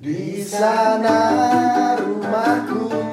Di sana rumahku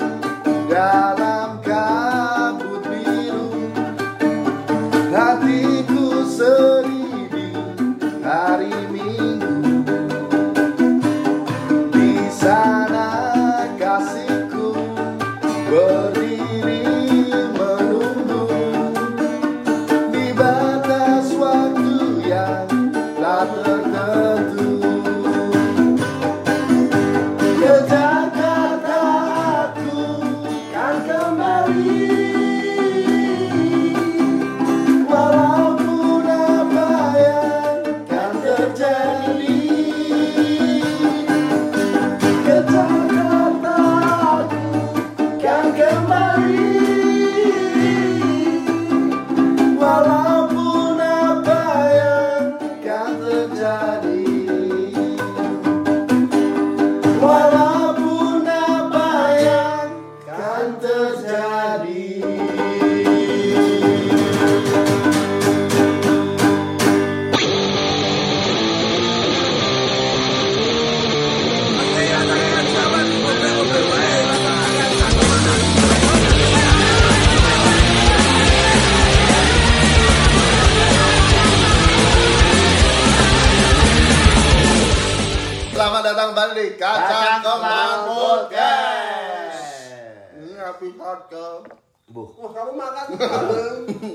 happy podcast. Bu, Wah, kamu makan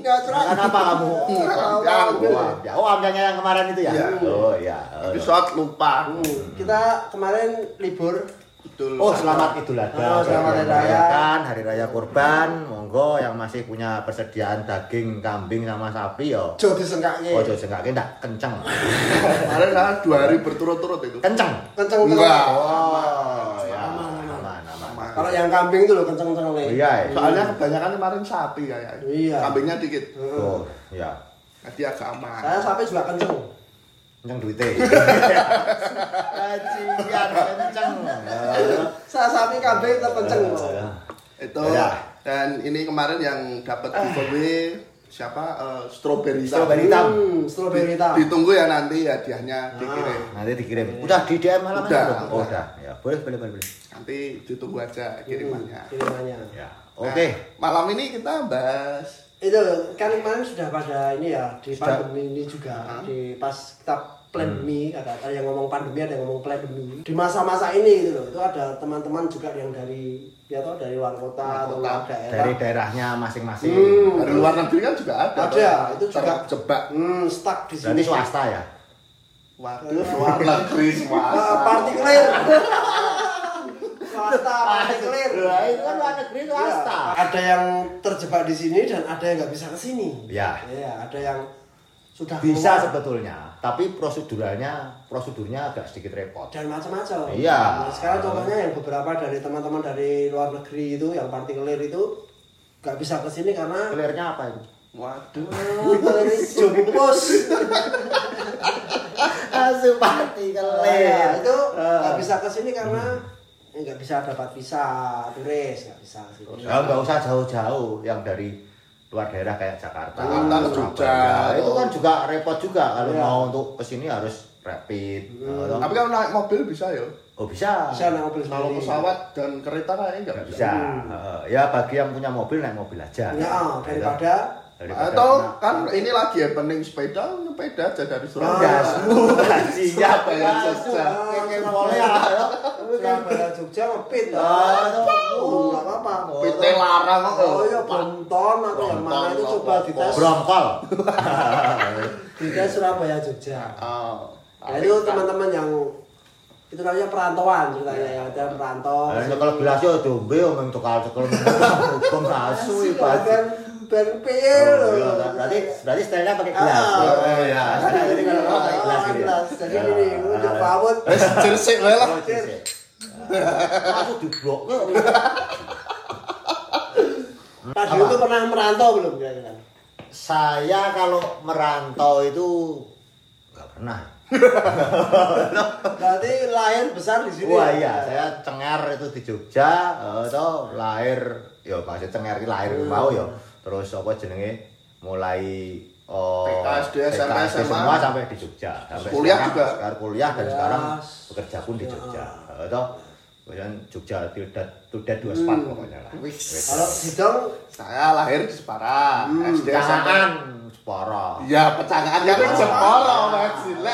nggak cerah. makan apa kamu? Ya, Oh, ya. oh ambilnya yang kemarin itu ya? Iya. Oh iya. Oh, Episode lupa. Hmm, Kita kemarin libur. Betul. Oh selamat Idul Adha. Oh, selamat Hari Raya. merayakan Hari Raya Kurban. Monggo yang masih punya persediaan daging kambing sama sapi yo. Jo disengkaknya. Ojo sengkake ndak kenceng. Kemarin kan dua hari berturut-turut itu. Kenceng. Kenceng Enggak. Oh, ya. Aman. Kalau yang kambing itu loh kenceng kenceng nih. Iya. Soalnya kebanyakan kemarin sapi kayaknya. Iya. Kambingnya dikit. Oh, ya. Jadi agak aman. Saya sapi juga kenceng. Kenceng duitnya. Bajingan kenceng. Saya sapi kambing tetap kenceng. Ya. Itu Ya. dan ini kemarin yang dapat giveaway siapa? Eh, strawberry hitam. Strawberry hitam. Hmm, strawberry hitam. Ditunggu ya nanti hadiahnya dikirim. Nanti dikirim. Udah di DM halaman Udah, belum? Oh, udah. udah. Ya, boleh, boleh, boleh. boleh. Nanti ditunggu aja kirimannya. Hmm, Kirimannya. Ya. Nah, Oke. malam ini kita bahas Itu kan kemarin sudah pada ini ya di Sudah. pandemi ini juga di pas kita pandemi ada, ada yang ngomong pandemi ada yang ngomong pandemi di masa-masa ini gitu loh itu ada teman-teman juga yang dari ya tau dari luar kota atau luar daerah Dari daerahnya masing-masing. Hmm. dari luar negeri kan juga ada. Ada, Bang. itu juga. terjebak. hmm, stuck di sini Berarti swasta ya? Waduh, luar negeri Ah, swasta. partikelir swasta partikelir itu kan luar negeri swasta. Iya. ada yang terjebak di sini dan ada yang nggak bisa ke sini Ya. Iya, ada yang sudah Bisa keluar sebetulnya, tapi prosedurnya prosedurnya agak sedikit repot. dan macam-macam. Iya. Nah, sekarang contohnya yang beberapa dari teman-teman dari luar negeri itu yang partikelir itu nggak bisa ke sini karena Clearnya apa itu? Waduh. dari jumpus. Asu party Nah, itu nggak bisa ke sini karena nggak bisa dapat visa turis, nggak bisa. Ya nggak usah jauh-jauh yang dari luar daerah kayak Jakarta, Jakarta ke Jogja, Surabaya. itu kan juga repot juga kalau Iya. mau untuk ke sini harus rapid. atau- Tapi kalau naik mobil bisa ya. oh bisa, Bisa naik mobil Kalau pesawat dan kereta kayaknya nggak bisa. bisa. Heeh. ya bagi yang punya mobil naik mobil aja. Ya, daripada Daripada Atau kan ini lagi happening sepeda, sepeda aja dari Surabaya. lu siap Surabaya, Jogja. Keke boleh ya. Surabaya Jogja ngepit. Ah, Oh, nggak apa-apa. PT larang kok. Oh iya, Bonton atau yang mana itu coba dites. Brongkol. Dites Surabaya Jogja. Oh. Nah, itu teman-teman yang itu namanya perantauan ceritanya ya, ada perantau. Nah, kalau gelas yo dombe omong tukal cekel hukum asu ibadah. Ben ben pil. Oh, iya, berarti berarti stylenya pakai gelas. Ah. Oh iya. Jadi kalau mau pakai gelas gitu. ya. Gelas. Jadi Ya. gini, udah pawut. Wes jersey wae lah. Oh. Aku diblok kok. Tadi itu pernah merantau belum kira-kira? Saya kalau merantau itu nggak pernah. Berarti lahir besar di sini. Wah ya? iya, saya cengar itu di Jogja, eh, toh lahir, ya maksud cengar ini lahir mau ya. Terus apa jenenge mulai Oh, TK, SD, TK, SD SMA. semua sampai di Jogja. Sampai Kuliah sekarang, juga. Sekarang kuliah dan Kuliah. sekarang bekerja pun di Ya. Jogja. Eh, Toh, kemudian Jogja tidak tidak dua spot Hmm. pokoknya lah. Kalau Sidong Saya lahir di Semarang, Hmm, SD separa. Ya, pecangaan kan Iya. Jepara, Mas. Gila.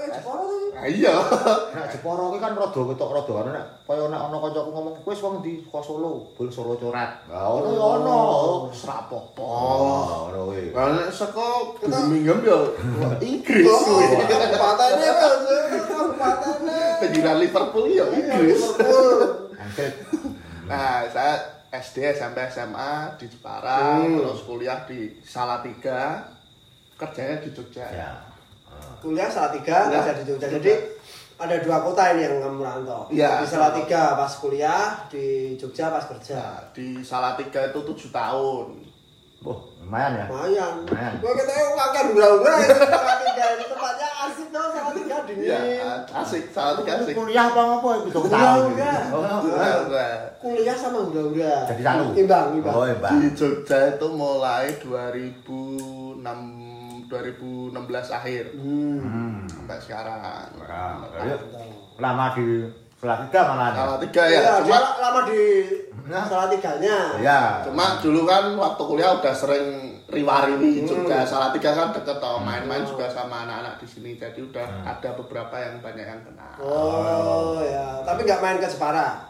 Kita ya Jepara tuh. Nah, Iya. Nek Jepara kuwi kan rada ketok rada kan nek kaya nek ana kancaku ngomong wis wong di kok Solo, bul Solo coret. Lah ono ya ono. Serapopo. Oh, ngono kuwi. Karena saka Birmingham ya Inggris Oh, kuwi. Mas. Kabupatennya. Penjiran Liverpool ya Inggris. Liverpool. Angket. Nah, saya SD, SMP, SMA di Jepara, Hmm. terus kuliah di Salatiga, kerjanya di Jogja. Ya. Kuliah Salatiga Ya. kerja di Jogja. Jadi ada dua kota ini yang kamu merantau. Iya. Di Salatiga pas kuliah, di Jogja pas kerja. Nah, di Salatiga itu tujuh tahun. Oh, lumayan ya. Lumayan. Lumayan. Gua kita yang makan ya. Salatiga ini tempatnya asik dong Salatiga dingin. Iya, asik, Salatiga asik. Kuliah apa apa itu Hura tahun. nah, Kuliah sama hura-hura. Jadi satu. Imbang, imbang. Oh, hebat. Di Jogja itu mulai 2006 2016 akhir Hmm. Hmm. sampai sekarang. Nah, ya. Lama di Salatiga malah. Salatiga Iya, ya, dia cuma lama di Nah. Salatiganya. Ya. Cuma dulu kan waktu kuliah udah sering riwari juga Salatiga kan deket tau main-main juga sama anak-anak di sini jadi udah ada beberapa yang banyak yang kenal. Oh, ya. Tapi nggak main ke Jepara.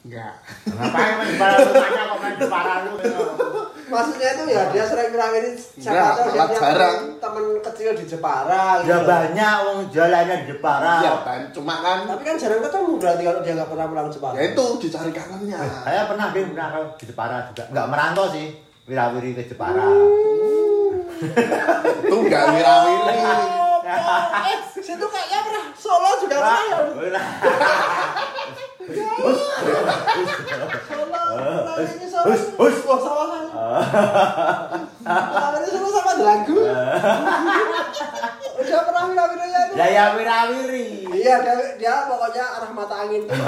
Enggak. Ngapain main di Jepara rumahnya kok main di Jepara lu? Maksudnya itu ya dia sering Enggak, siapa tahu dia jarang. temen, temen kecil di Jepara Ya gitu. banyak wong jalannya di Jepara. Iya kan, cuma kan Tapi kan jarang ketemu berarti kalau dia nggak pernah pulang Jepara. ya itu dicari kangennya. Saya pernah Bim, pernah kalau di Jepara juga. Enggak merantau sih. Wirawiri ke Jepara. Itu enggak wirawiri. Eh, situ kayaknya pernah Solo juga pernah ya. Solo, pernah ini Solo. Hus, sama. Pernah ini Solo sama lagu. Udah pernah wira-wiranya itu. Ya wirawiri. Iya, dia, dia pokoknya arah mata angin tuh.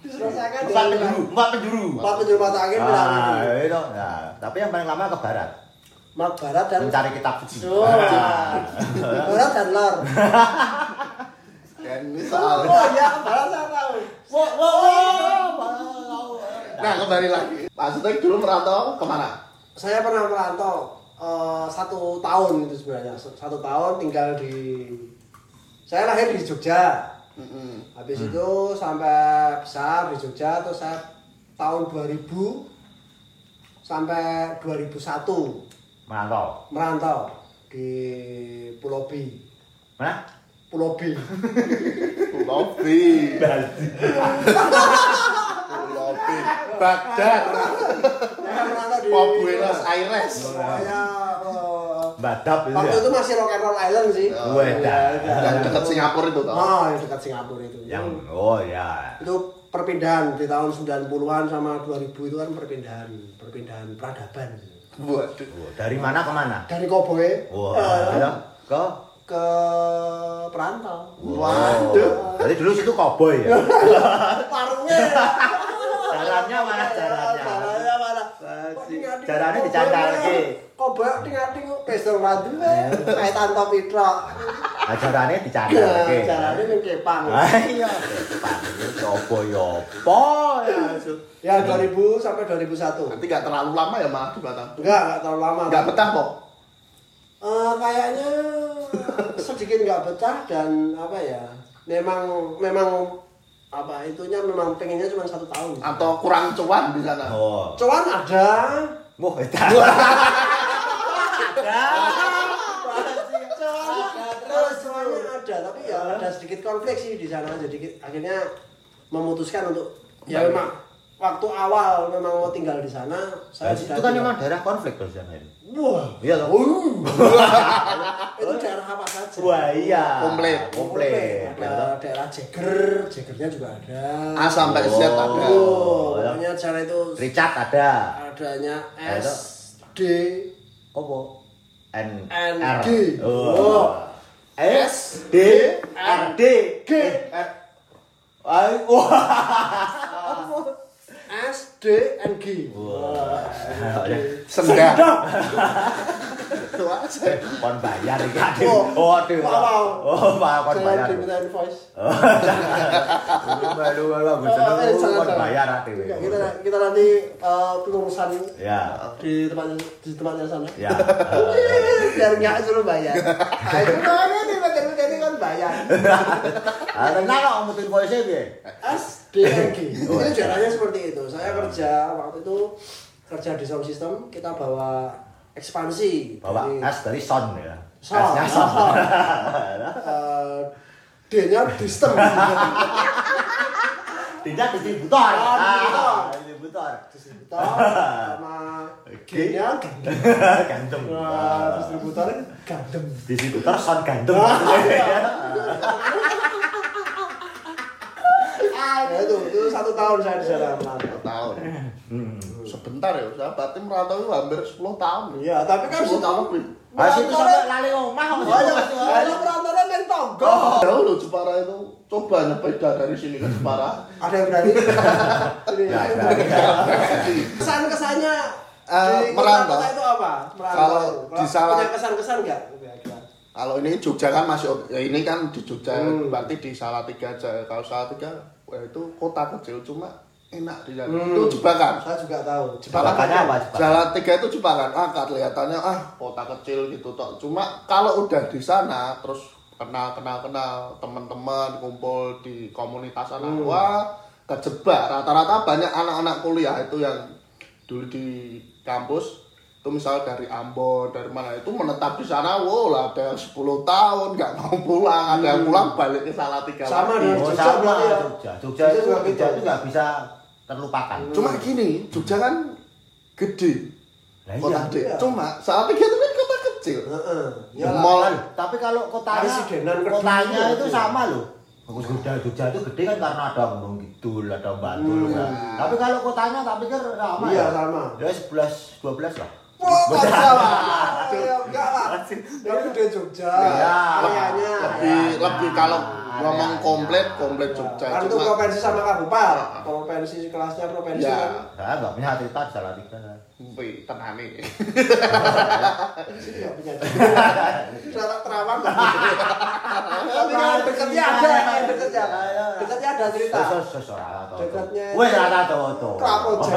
Diselesaikan Empat penjuru, empat penjuru. empat penjuru mata angin Ah, wira-wiri. itu. Nah, tapi yang paling lama ke barat. Mak barat dan Mencari kitab suci. Oh, Ah. barat dan lor. Dan ini Oh, iya, barat saya tahu. Wah, wah, wah. Nah kembali lagi. Maksudnya dulu merantau ke mana? Saya pernah merantau eh, satu tahun itu sebenarnya satu tahun tinggal di saya lahir di Jogja Mm-mm. habis itu sampai besar di Jogja terus saya tahun 2000 sampai 2001 Merantau. merantau di Pulau B Mana? Pulau B Pulau B. Pulau B. Baghdad. saya di Oh, Buenos Aires. Pokoknya, eh, Badap itu waktu ya. itu masih Rock and Roll Island sih Oh, Wedan. Iya, Yang iya. dekat Singapura itu toh. Oh, yang dekat Singapura itu. Yang oh ya. itu perpindahan di tahun 90-an sama 2000 itu kan perpindahan perpindahan peradaban Waduh. Oh, dari mana ke mana? dari Koboe Wah, ya. Ke ke perantau Waduh. Jadi dulu situ koboi ya. parungnya Jalannya mana jalannya? Jalannya dicandal lagi. Koboe ting-ting pistol radu kayak tanto pitra Ajarannya dicandal lagi. jalannya yang kepang Ayo, coba ya apa ya. ya 2000 sampai 2001 Nanti gak terlalu lama ya malah di Batam. enggak enggak terlalu lama Gak betah kok. Eh, kayaknya sedikit nggak betah dan apa ya memang memang apa itunya memang pengennya cuma satu tahun Atau kurang cuan di sana. Oh. cuan ada Wah, edan. terus cuannya ada tapi ya ada sedikit konflik sih di sana. Jadi akhirnya memutuskan untuk ya memang waktu awal memang mau tinggal di sana saya Itu kan memang daerah konflik tuh sana ini. Wah Iya loh. itu daerah apa saja Wah, iya. Komplit. Komplit. ada daerah Jeger Jegernya juga ada A sampai Z ada. Oh, ya. pokoknya cara itu Richard ada. adanya Ada. S D Apa? N N R. G. Oh. S D R D G. R. Ay, wah. S D N G. Wah. Sendang. aja. kon bayar iki Ade. Oh, Oh, aduh. mau, mau. Oh, mau kon bayar. diminta invoice. Baru kalau gue Oh, seneng kon bayar. Enggak, kita kita nanti eh, pengurusan Ya. di tempat di tempatnya sana. Ya. Biar nggak suruh bayar. Nah, itu mana bayar. Ah, tenang kok mutin voice piye? SDNG. Ini caranya seperti itu. Saya kerja waktu itu kerja di sound system, kita bawa ekspansi. Bawa Jadi, S dari son ya. Son, S-nya son. son. eh, D-nya distem. Tidak distributor. Ah, distributor. Distributor. Sama G-nya gandem. Gandum. Nah, distributor gandem. Distributor son gandum. Ya itu, itu satu tahun saya di sana. Satu tahun. Sebentar ya, berarti merantau itu hampir 10 tahun. Iya, tapi kan 10 tahun lebih. Ah, situ sampai lali omah ayo merantau main tonggo. Jauh loh Jepara itu. Coba nyepeda dari sini ke Jepara. Ada yang berani? Ya. Kesan-kesannya Eh, di merantau. itu apa? Merantau Kalau itu. di salah- punya kesan-kesan enggak? Kira-kira. Kalau ini Jogja kan masih ya ini kan di Jogja Hmm. berarti di Salatiga aja. Kalau Salatiga wah itu kota kecil cuma enak di sana. Hmm. Itu jebakan. Saya juga tahu. Jebakannya apa, jebakan? Salatiga itu jebakan. Ah kelihatannya ah kota kecil gitu toh. Cuma kalau udah di sana terus kenal kenal kenal teman-teman kumpul di komunitas sana Hmm. wah kejebak rata-rata banyak anak-anak kuliah itu yang dulu di kampus itu misal dari Ambon dari mana itu menetap di sana wow lah ada yang 10 tahun nggak mau pulang ada yang pulang balik ke Salatiga Hmm. Sama lagi. dengan Oh, Jogja ya? Jogja. Jogja Jogja Jogja gitu. itu nggak bisa terlupakan. cuma gini Jogja kan gede Lah kota iya. gede Iya. cuma Salatiga itu kan kota kecil Heeh. Ya, Iyalah. mall Kan, Tapi kalau kotanya kotanya itu. itu sama loh. Jogja Jogja itu gede kan karena ada Gunung Kidul, ada Bantul Hmm. kan. Tapi kalau kotanya tak pikir sama Iya, ya. sama. Ya 11 12 lah. Wah, enggak lah. Ya, enggak lah. Yang gede Jogja. Iya. Lebih lebih kalau ya, ngomong ya, komplit ya. komplit Jogja Kan itu provinsi sama kabupaten. Provinsi kelasnya provinsi Ya. kan. Saya nggak punya cerita di Salatiga. Wih, tenang nih Sini punya. Sudah terawang. Tapi kan dekatnya ada, dekatnya. Dekatnya ada cerita. Dekatnya Wes ora tau to. Krapoja.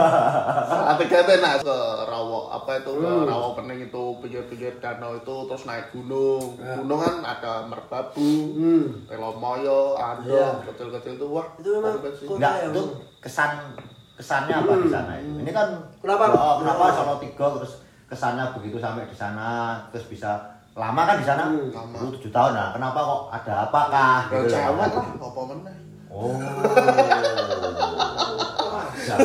Salatiga itu enak ke Rawo apa itu Hmm. Rawo Pening itu pinggir-pinggir danau itu terus naik gunung Ya. gunung kan ada Merbabu Hmm. Telomoyo Ando Iya. kecil-kecil itu wah Itu memang itu kesan kesannya apa di sana itu? Ini kan Kenapa? Oh, kenapa? Solo Tiga terus kesannya begitu sampai di sana terus bisa lama kan di sana? Hmm. Lama. Tujuh tahun nah. Kenapa kok ada apakah? Gitu Jawa lah apa meneh Oh. Oh, ya,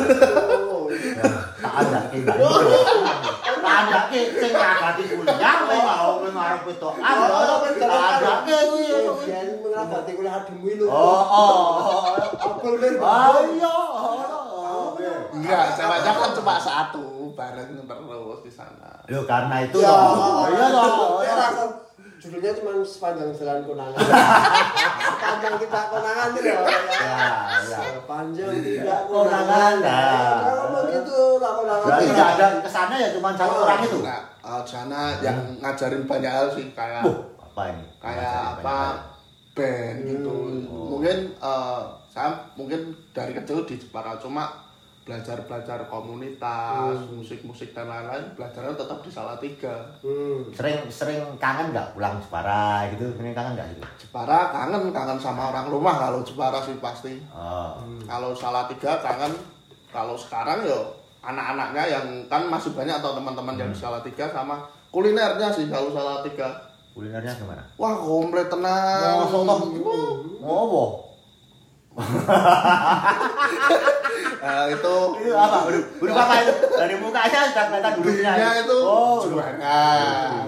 Tak ada ki. Tak ada ki sing ngagati kuliah kowe mau ngarep. Oh, Tak ada ki kuwi. Mengadati kuliah di Milo. Oh, oh. Apel lir. Ayo. Enggak ceweknya kan cuma satu bareng terus di sana Loh karena itu Ya, loh. Iya loh. Ya, judulnya cuma sepanjang jalan konangan. Sepanjang tidak konangan itu loh. Ya, ya. Sepanjang tidak Konangan, nah. Kalau begitu lah konangan. Berarti nggak ada kesannya ya cuma satu orang itu. Enggak, eh, di sana yang ngajarin banyak hal sih kayak apa ini? kayak apa band gitu mungkin eh, saya mungkin dari kecil di Jepara cuma belajar belajar komunitas musik musik dan lain-lain belajarnya tetap di Salatiga Hmm. Sering sering kangen nggak pulang Jepara gitu? Sering kangen nggak gitu? Jepara kangen kangen sama orang rumah kalau Jepara sih pasti Oh. kalau Salatiga kangen kalau sekarang yo anak-anaknya yang kan masih banyak atau teman-teman yang di Salatiga sama kulinernya sih kalau Salatiga Kulinernya gimana? wah komplit tenang Mosok toh? Ngopo? Nah, itu Itu apa? Huruf, huruf apa itu? Dari mukanya sudah kelihatan hurufnya. B-nya itu Oh, huruf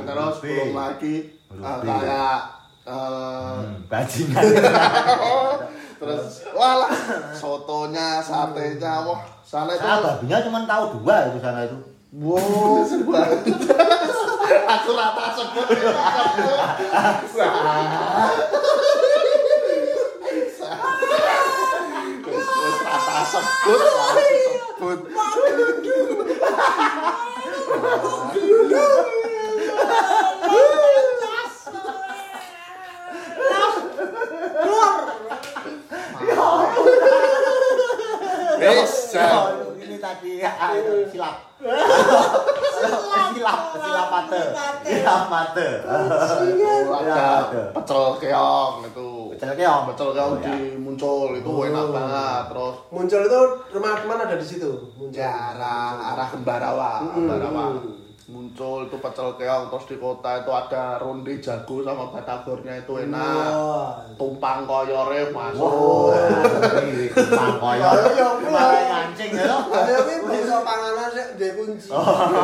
Terus belum lagi B. kayak eh, Hmm, bajingan. terus walah sotonya, satenya, wah sana itu Saya babinya cuma tahu dua itu sana itu. wow banget. Aku rata sebut. sebut sebut nah, Bisa. Ini tadi ya. silap silap, silap mate. Silap ada ada. pecel keong itu. Pecel keong? Pecel keong Oh, ya. di muncul itu enak Oh. banget. Terus Muncul itu rumah teman ada di situ. Muncul. ya arah arah Kembarawa, Mm-mm. Kembarawa. Muncul itu pecel keong terus di kota itu ada ronde jago sama batagornya itu enak. Wah. Tumpang koyore masuk. Wow, ini kumpang koyo. Ayo, yo, Malah ngancing ya. Ayo ini bisa panganan sih dia kunci.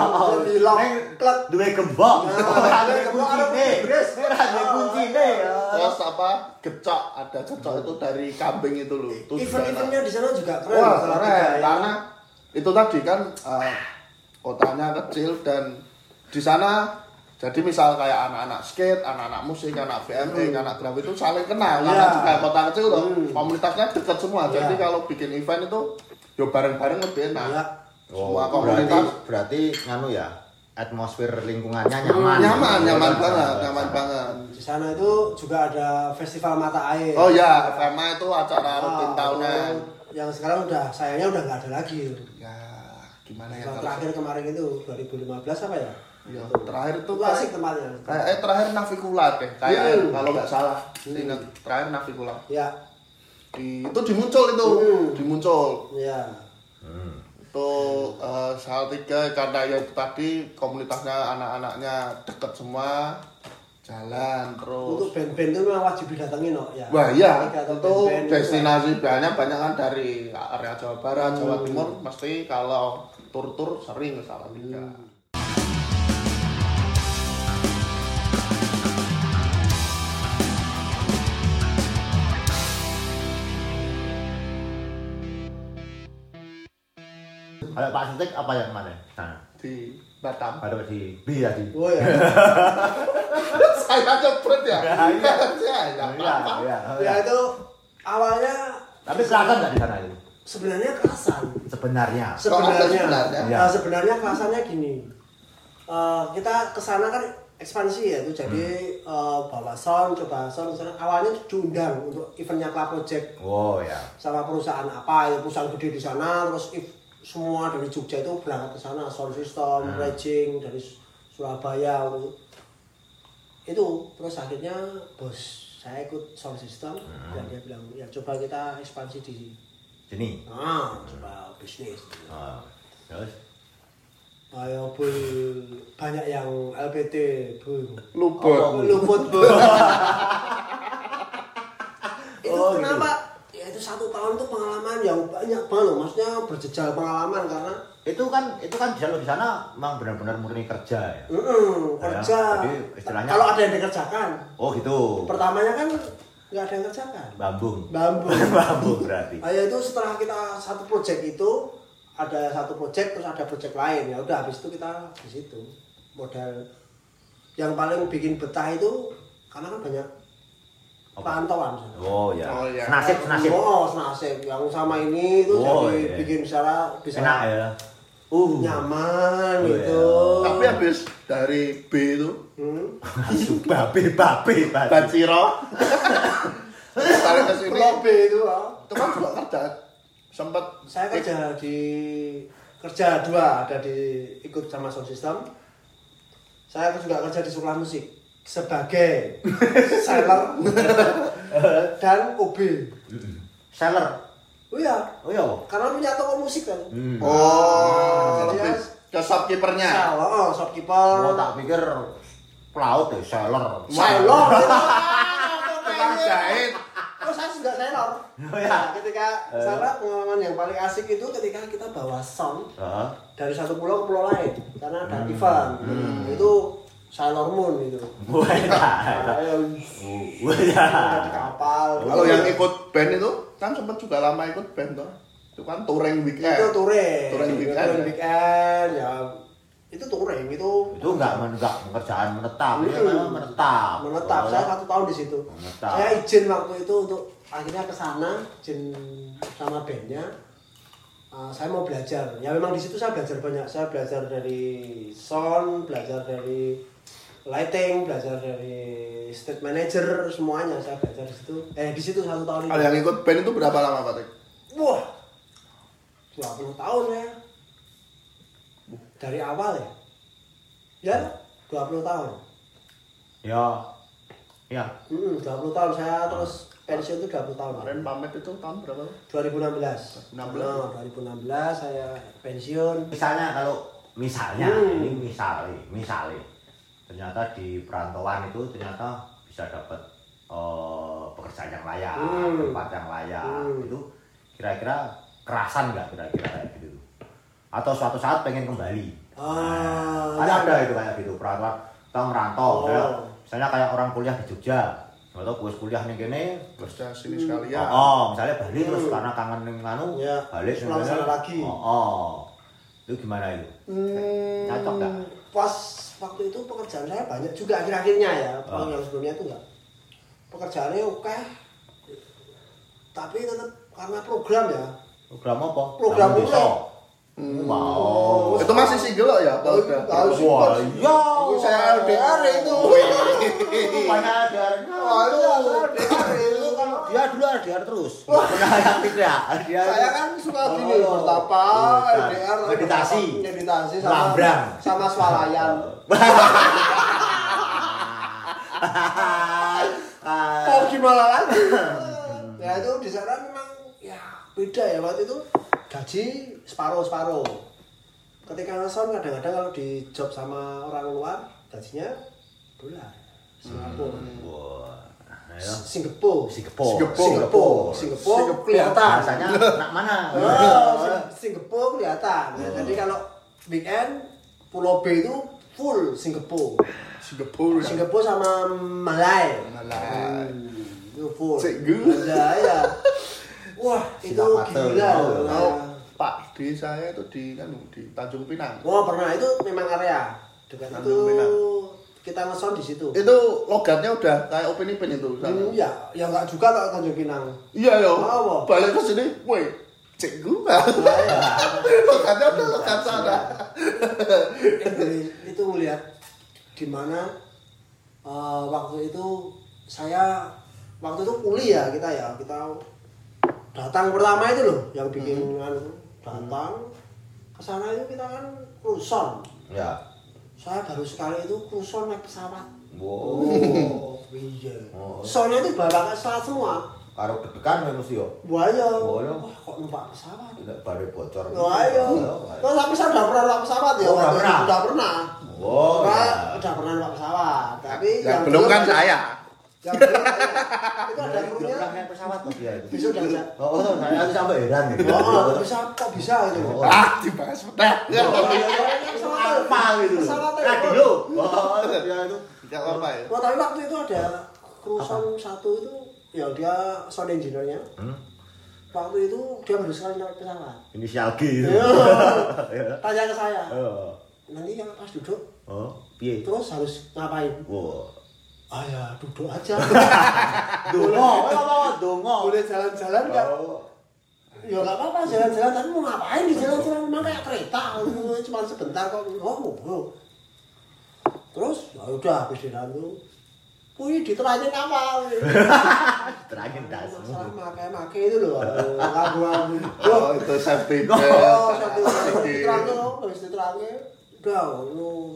Neng, klek. duwe gembok. Nah, duwe duwe gembok, kuncine. ada Inggris. Ora duwe kuncine. Terus apa? Gecok, ada gecok itu dari kambing itu loh. Itu juga enak. Event-eventnya di sana juga keren. Wah, keren. ya. Karena itu tadi kan eh, kotanya kecil dan di sana jadi misal kayak anak-anak skate, anak-anak musik, anak VMA, anak graf itu saling kenal karena Iya. juga kota kecil loh, Hmm. komunitasnya dekat semua. Iya. Jadi kalau bikin event itu yo bareng-bareng lebih enak. Iya. Semua Oh, berarti komunitas berarti nganu ya atmosfer lingkungannya nyaman. nyaman, nyaman Iya, banget, iya. nyaman banget. Di sana itu juga ada festival mata air. Oh ya, FMA itu acara Ah, rutin tahunan. Yang sekarang udah sayangnya udah nggak ada lagi. Ya, gimana ya? Yang kalau- terakhir kemarin itu 2015 apa ya? Ya, terakhir itu Itu asik tempatnya. Kayak eh terakhir Navikula deh, kayak Hmm. kalau nggak salah. Ingat terakhir Navikula. Ya, Di, itu dimuncul itu, Hmm. dimuncul. ya. Hmm. Itu eh, salah tiga karena ya itu tadi komunitasnya anak-anaknya deket semua, jalan terus. Untuk band-band itu memang wajib didatengin no ya. Wah iya, itu destinasi banyak banyak kan dari area Jawa Barat, Jawa Hmm. Timur, mesti kalau tur-tur sering ke Salatiga. Hmm. Kalau Pak Sutik apa yang mana? Sana. di Batam. Ada di B tadi. Oh ya. Saya cepet ya. Ya, iya. Saya nggak Iya, apa-apa. iya. ya itu awalnya Tapi kerasan nggak di sana itu? Sebenarnya kerasan. Sebenarnya. Sebenarnya, sebenarnya? Nah, sebenarnya kerasannya gini. Eh, kita ke sana kan ekspansi ya itu jadi eh, bawa sound, coba sound. Misalnya awalnya diundang untuk eventnya Club Project Oh ya. sama perusahaan apa ya perusahaan gede di sana terus if, semua dari Jogja itu berangkat ke sana sound system, raging dari Su- Surabaya itu. itu terus akhirnya bos saya ikut sound system dan dia bilang ya coba kita ekspansi di Sini. ah coba bisnis Oh. Terus? ayo bu banyak yang LPT bu Luput. Oh, luput bu itu Oh, gitu. kenapa ya itu satu tahun tuh pengalaman yang banyak banget loh maksudnya berjejal pengalaman karena Itu kan itu kan di sana di sana memang benar-benar murni kerja ya. mm, Ya, kerja jadi istilahnya- kalau ada yang dikerjakan Oh gitu. pertamanya kan nggak ada yang kerjakan Bambung. bambu Bambu berarti. Ah, ya itu setelah kita satu project itu ada satu project terus ada project lain ya udah habis itu kita di situ modal yang paling bikin betah itu karena kan banyak Apa? pantauan Oh ya. Oh, iya. Senasib senasib. oh senasib yang sama ini itu Oh, jadi iya. bikin bisa bisa Enak ya. Uh. nyaman Oh, gitu Tapi habis dari B itu hmm. babe babe babe. Baciro. Tarik ke sini. B itu ah. Itu kan juga kerja. Sempet saya kerja di kerja dua ada di ikut sama sound system saya juga kerja di sekolah musik sebagai seller dan OB Seller. oh iya Oh iya. karena punya toko musik kan Hmm. Oh, Jadi lebih ya- ke shopkeepernya. seller oh shopkeeper Oh tak pikir pelaut ya seller. seller Tukang jahit. Oh saya juga seller Oh, iya. Nah, ketika seller pengalaman yang paling asik itu ketika kita bawa sound Heeh. dari satu pulau ke pulau lain karena ada Hmm. event itu Sailor Moon itu Wah, enak. Ayo, Wah, ya. di kapal Kalau yang ikut band itu kan sempet juga lama ikut band tuh. Itu kan touring itu weekend. touring Touring weekend, touring ya? weekend ya itu touring itu Itu enggak enggak pekerjaan menetap, ya Hmm. memang menetap. menetap Oh, saya satu tahun di situ Menetap. saya izin waktu itu untuk akhirnya ke sana izin sama bandnya Uh, saya mau belajar ya memang di situ saya belajar banyak saya belajar dari sound belajar dari lighting belajar dari state manager semuanya saya belajar di situ eh di situ satu tahun Kalau itu yang ikut band itu berapa lama Pak Tek? wah 20 tahun ya. Dari awal ya. Ya, 20 tahun. Ya. Ya. Hmm, 20 tahun saya terus pensiun itu 20 tahun. Kemarin pamit itu tahun berapa? 2016. 2016. Nah, 2016 saya pensiun. Misalnya kalau misalnya Hmm. ini misal misalnya ternyata di perantauan itu ternyata bisa dapat eh, pekerjaan yang layak, Hmm. tempat yang layak. Hmm. Itu kira-kira kerasan nggak kira-kira kayak gitu? Atau suatu saat pengen kembali? Ah, ada ya. ada itu kayak gitu perantauan kita ngerantau Oh. misalnya, misalnya kayak orang kuliah di Jogja atau gue kuliah nih gini Terus dari sini Hmm. sekalian. oh, oh, misalnya Bali terus Hmm. karena kangen ning anu Ya, balik terus pulang ning sana kene. lagi. oh, oh. itu gimana itu Hmm, Cocok nggak? Pas waktu itu pekerjaan saya banyak juga akhir-akhirnya ya. Oh. Yang sebelumnya itu enggak. Pekerjaannya oke. Tapi tetap karena program ya. program apa Program mulai. Hmm. wow Itu masih single ya? Apa udah? Tahu sih, Wah, iya. Saya LDR itu. Rupanya ada Oh, itu LDR itu kalau dia dulu LDR terus pernah yang tidak saya kan suka gini Oh. bertapa Oh, LDR meditasi. meditasi sama Lambrang. sama swalayan mau gimana lagi ya itu di sana memang ya beda ya waktu itu gaji separuh separuh ketika ngeson kadang-kadang kalau di job sama orang luar gajinya dolar Singapura Wah, ayo. Singapura Singapura. Singapura Singapura kelihatan Bahasanya nak mana? Oh, Sing- Singapura kelihatan. Nah, Jadi kalau weekend Pulau B itu full Singapura. Singapura. Singapura sama Malai. Malai. Hmm, itu full. Ya. Wah, itu Silat mata, gila. Nah, Pak di saya itu di kan di Tanjung Pinang. Wah, pernah itu memang area dekat itu Tanjung Pinang. kita ngeson di situ. Itu logatnya udah kayak Upin Ipin itu. Hmm, ya, ya enggak juga kalau Tanjung Pinang. Iya yo. Apa? Balik ke sini, woi, cek gua. Nah, ya. Logatnya udah logat sana. Eh, itu melihat di mana eh, waktu itu saya waktu itu kuliah kita ya kita datang pertama itu loh yang bikin anu, datang ke sana itu kita kan kruson Ya. saya baru sekali itu kruson naik pesawat Wow. iya Oh. soalnya itu bawa ke pesawat semua Karo deg-degan ya mesti yo. buaya Oh, iya. wah kok numpak pesawat Tidak bare bocor. Wah, ayo. Terus tapi saya udah pernah numpak pesawat ya. Oh, udah pernah? Udah pernah. Oh, Udah, ya. udah pernah numpak pesawat. Tapi Yang belum kan saya. Yang belum itu ada krunya. pesawat tuh dia itu. Besok udah Oh, oh, saya aku sampai heran gitu. Oh, oh, bisa kok bisa gitu. Oh. Ah, dibahas pedah. Oh, iya, iya. Apa gitu? Pesawat itu. Radio. Oh, dia itu. Enggak apa ya. Wah, tapi waktu itu ada satu itu ya dia sound engineer-nya. Hmm? Waktu itu dia baru sekali naik pesawat. Inisial G gitu. Iya. Ya. Tanya ke saya. Oh. Nanti kalau pas duduk Oh, piye? terus harus ngapain? Wow. Ah ya, duduk aja. Dongo, apa dongo? Boleh jalan-jalan nggak? Oh. Ya nggak apa-apa jalan-jalan, tapi mau ngapain di jalan-jalan memang kayak kereta, cuma sebentar kok. Oh, oh. Terus ya udah habis di tuh. Wih, diterangin kapal. Terangin dasmu. Masalah make-make itu loh. Lagu-lagu. Oh, itu safety belt. Oh, satu Sedikit. diterangin, oh, habis diterangin. Udah, lu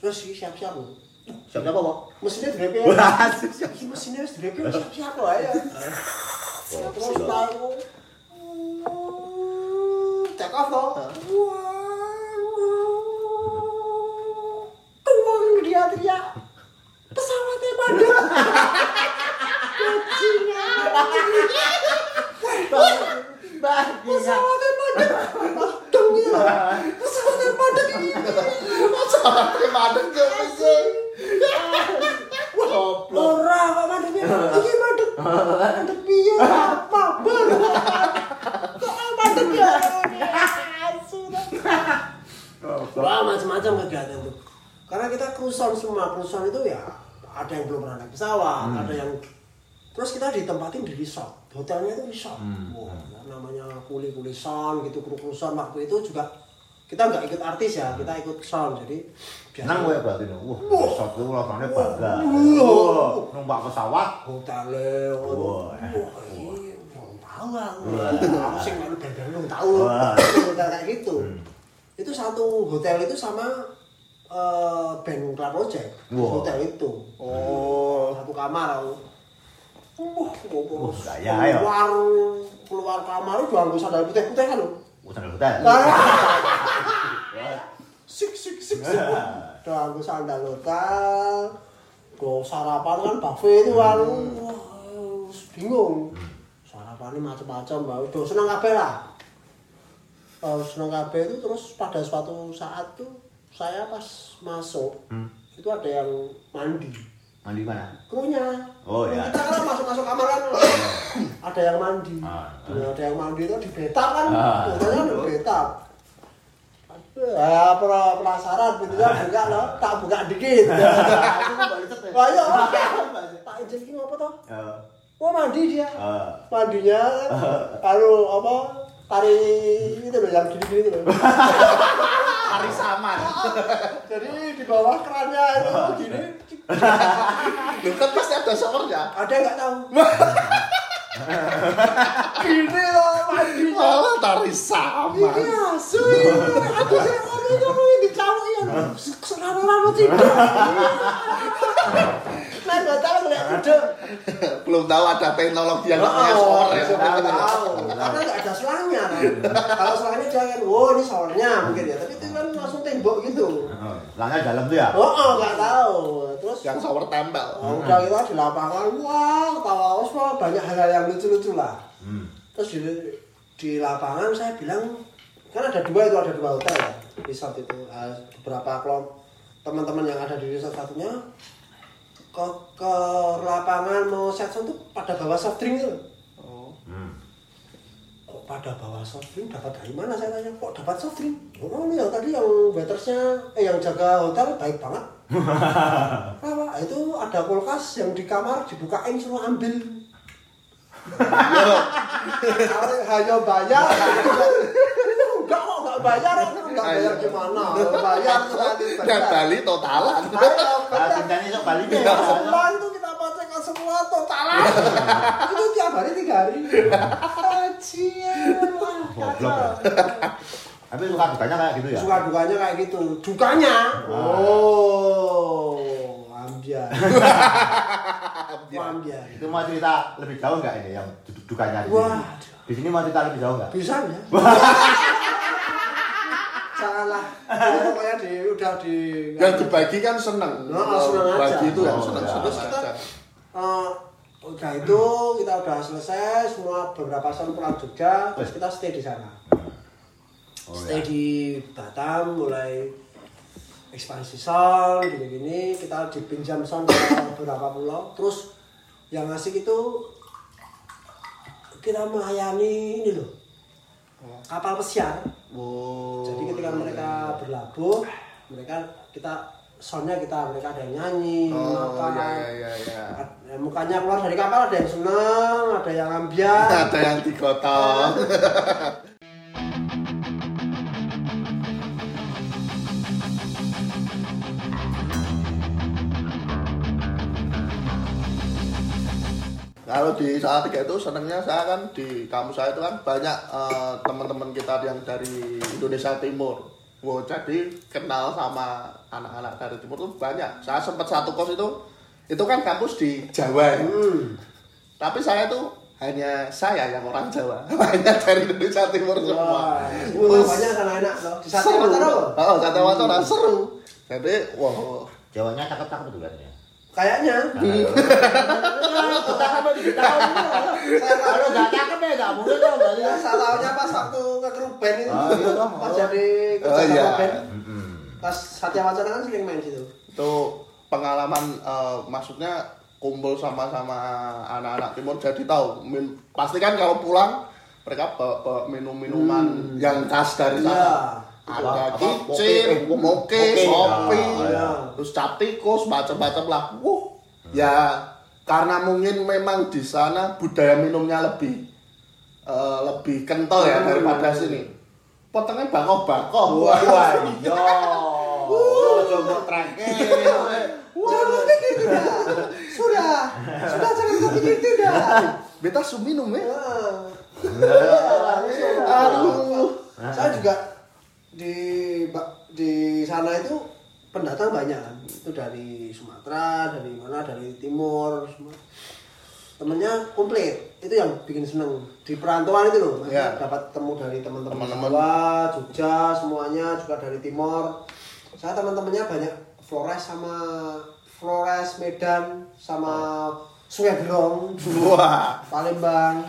wes siap-siap lu. Siapa apa, Pak? Mesinnya drepe. Wah, siap. Iki mesinnya wis drepe siap-siap loh ya. Terus tahu. Take off toh. Tuang dia teriak. Pesawatnya padam. Bajingan. Pesawatnya. Padam ya. Pesawatnya padam. Pesawatnya mesin. Ora kok madepnya. Iki madep. Madep piye apa bar. Kok madep ya. Wah, macam-macam kegiatan tuh. Karena kita kruson semua, kruson itu ya ada yang belum pernah naik pesawat, ada yang terus kita ditempatin di resort. Hotelnya itu resort. Wah, namanya kuli-kuli son gitu, kru-kruson waktu itu juga kita nggak ikut artis ya, kita ikut son. Jadi Senang gue berarti nih. Wah, pesawat itu rasanya bangga. Wah. Wah, numpak pesawat. hotelnya, Wah. wah, iya, belum tahu aku. Aku sing melu bel-bel lu tahu. Hotel kayak gitu. Hmm. Itu satu hotel itu sama eh, band Club Project. Hotel itu. Oh. Satu kamar aku. Wah, Wah, gaya, ya. keluar keluar kamar itu anggo sandal putih-putih kan lho. Urusan hotel. Sik sik sik sik. Udah anggo sandal hotel. Go sarapan kan buffet itu kan. Bingung. Sarapannya macam-macam, Mbak. Udah seneng kabeh lah. Oh, seneng kabeh itu terus pada suatu saat tuh saya pas masuk Hmm. itu ada yang mandi. Mandi mana? krunya. Oh, ya. Kita kan masuk masuk kamar kan ada yang mandi. Ah, Nah, ada yang mandi itu di betap kan. Ah. Biasanya kan di betap. Ya, penasaran gitu kan buka loh, tak buka dikit. Wah, iya. Tak izin ki ngopo? Eh, Oh, mandi dia. eh. Mandinya anu apa? Tari itu loh yang gini-gini itu loh. Hari saman. Jadi di bawah kerannya itu gini. Loh kan pasti ada showernya. Ada nggak tahu. Gini loh. Malah tari. Iya, sih. Aku ono itu kuwi dicawuk ya. Serana-rana tidak. Nah, tidak. Belum tahu ada teknologi yang namanya shower ya. Nggak tahu. Karena nggak ada selangnya kan. Kalau selangnya dia kan, wow ini showernya mungkin ya. Tapi itu kan langsung tembok gitu. Eh, Langnya dalam tuh ya? Oh, oh tahu. Terus Yang shower tempel. Oh, udah kita di lapangan, wah, ketawa semua banyak hal-hal yang lucu-lucu lah. Hmm. Terus di, di lapangan saya bilang, kan ada dua itu, ada dua hotel ya, resort itu. Beberapa kelompok teman-teman yang ada di resort satunya ke, ke lapangan mau set tuh pada bawa soft drink itu. Oh. Hmm. Kok pada bawa soft drink dapat dari mana saya tanya, kok dapat soft drink? Oh ini yang tadi yang waitersnya, eh yang jaga hotel baik banget. Apa? Itu ada kulkas yang di kamar dibukain suruh ambil. Hanya bayar. Enggak kok enggak bayar, enggak bayar gimana? Bayar sekali Dan bayar. Bali totalan. Ah, cintanya sok baliknya. Ya, semua itu kita pacekkan semua totalan. itu tiap hari tiga hari. Ajian. Goblok. Tapi suka dukanya kayak gitu ya? Suka dukanya kayak gitu. Dukanya. Oh, ambiar. ambiar. Itu mau cerita lebih jauh nggak ini yang du- dukanya di sini? Di sini mau cerita lebih jauh nggak? Bisa ya? Janganlah. Ini pokoknya di udah di Yang dibagi kan seneng. Oh, seneng aja. Bagi itu yang Oh, seneng ya. seneng Terus kita eh, udah itu kita udah selesai semua beberapa tahun pulang Jogja terus kita stay di sana. Oh, stay ya. di Batam mulai ekspansi son gini-gini kita dipinjam ke beberapa pulau terus yang asik itu kita melayani ini loh kapal pesiar Oh. jadi ketika mereka berlabuh mereka kita sonnya kita mereka ada yang nyanyi Oh, makan ya ya ya ya. Ad- mukanya keluar dari kapal ada yang seneng ada yang ambiar Ada yang digotong. Kalau di saat tiga itu senangnya saya kan di kampus saya itu kan banyak eh, teman-teman kita yang dari Indonesia Timur. Wow, jadi kenal sama anak-anak dari timur tuh banyak. Saya sempat satu kos itu, itu kan kampus di Jawa ya. hmm. Tapi saya tuh hanya saya yang orang Jawa, hanya dari Indonesia Timur semua. Wah, itu namanya anak enak loh seru. Oh, Satya Wacana seru. Jadi, wah, Jawanya cakep-cakep tuh kan ya? Kayaknya Kita kan di tahun Kalau nggak cakep ya nggak mungkin dong berarti. Ya, salahnya pas waktu ke grup band itu, Ah, iya pas jadi Oh, kerja iya. sama band, Mm-mm. pas Satya Wacana kan sering main situ. itu pengalaman eh, maksudnya kumpul sama-sama anak-anak timur jadi tahu pasti kan kalau pulang mereka bawa, bawa minum-minuman yang khas dari Iya. sana ada kicir, moke, moke. sopi, Ah, iya. terus cap tikus, macam-macam lah. Wuh, ya karena mungkin memang di sana budaya minumnya lebih eh, lebih kental ya daripada sini. Potongnya bako-bako. Wah, wah, iya. Coba terakhir. Pikir tidak, sudah, sudah jangan kau pikir tidak. Beta su minum ya. Aduh. Saya juga di di sana itu pendatang banyak kan. Itu dari Sumatera, dari mana, dari timur, semua. Temennya komplit. Itu yang bikin seneng. Di perantauan itu loh, Iya. dapat temu dari teman-teman. Jawa, Jogja, semuanya juga dari timur. Saya teman-temannya banyak Flores sama Flores, Medan, sama Sungai Gerong, Wah, Palembang.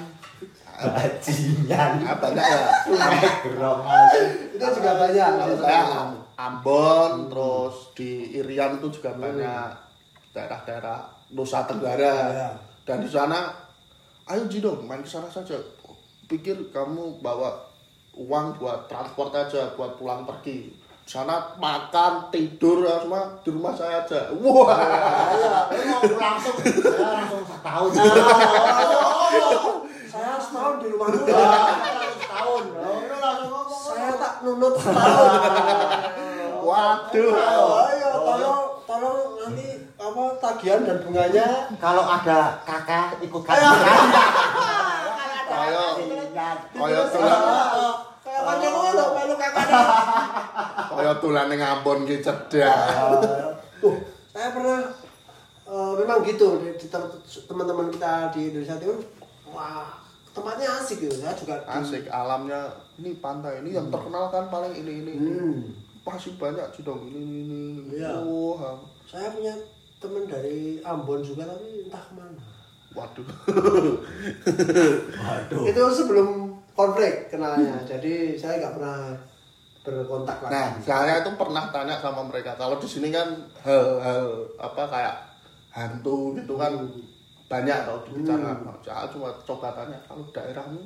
Bajingan. banyak ya. Gerong mas. Itu juga banyak. Kalau saya Am- Ambon, terus di Irian itu juga banyak daerah-daerah Nusa Tenggara. Iya. Dan di sana, ayo Ji dong, main ke sana saja. Pikir kamu bawa uang buat transport aja, buat pulang pergi. Di sana makan, tidur, ya, semua di rumah saya aja. Wah, Ayo, langsung saya langsung setahun. Setahun di rumah dulu. Setahun. Ini langsung ngomong. Saya tak nunut setahun. waduh. Ayo, tolong, tolong nanti apa tagihan dan bunganya. Kalau ada kakak ikut kakak. Kayak Bajingan. kayak tulan, Kayak pakai ngono, melu kakaknya. kayak tulan yang Ambon gitu cedak. Tuh, saya pernah eh, memang gitu di, di tem- teman-teman kita di Indonesia Timur. Wah, tempatnya asik gitu. Saya juga di- Asik alamnya. Ini pantai ini yang terkenal kan paling ini ini. ini. Hmm. Pasti banyak sih dong ini ini. ini. Iya. Wah, Saya punya teman dari Ambon juga tapi entah ke mana. waduh. Waduh. Itu sebelum konflik kenalnya. Jadi saya nggak pernah berkontak lagi. Nah, saya itu pernah tanya sama mereka. Kalau di sini kan hal-hal apa kayak hantu gitu kan banyak tau dibicarakan. Hmm. Saya cuma coba tanya kalau daerahmu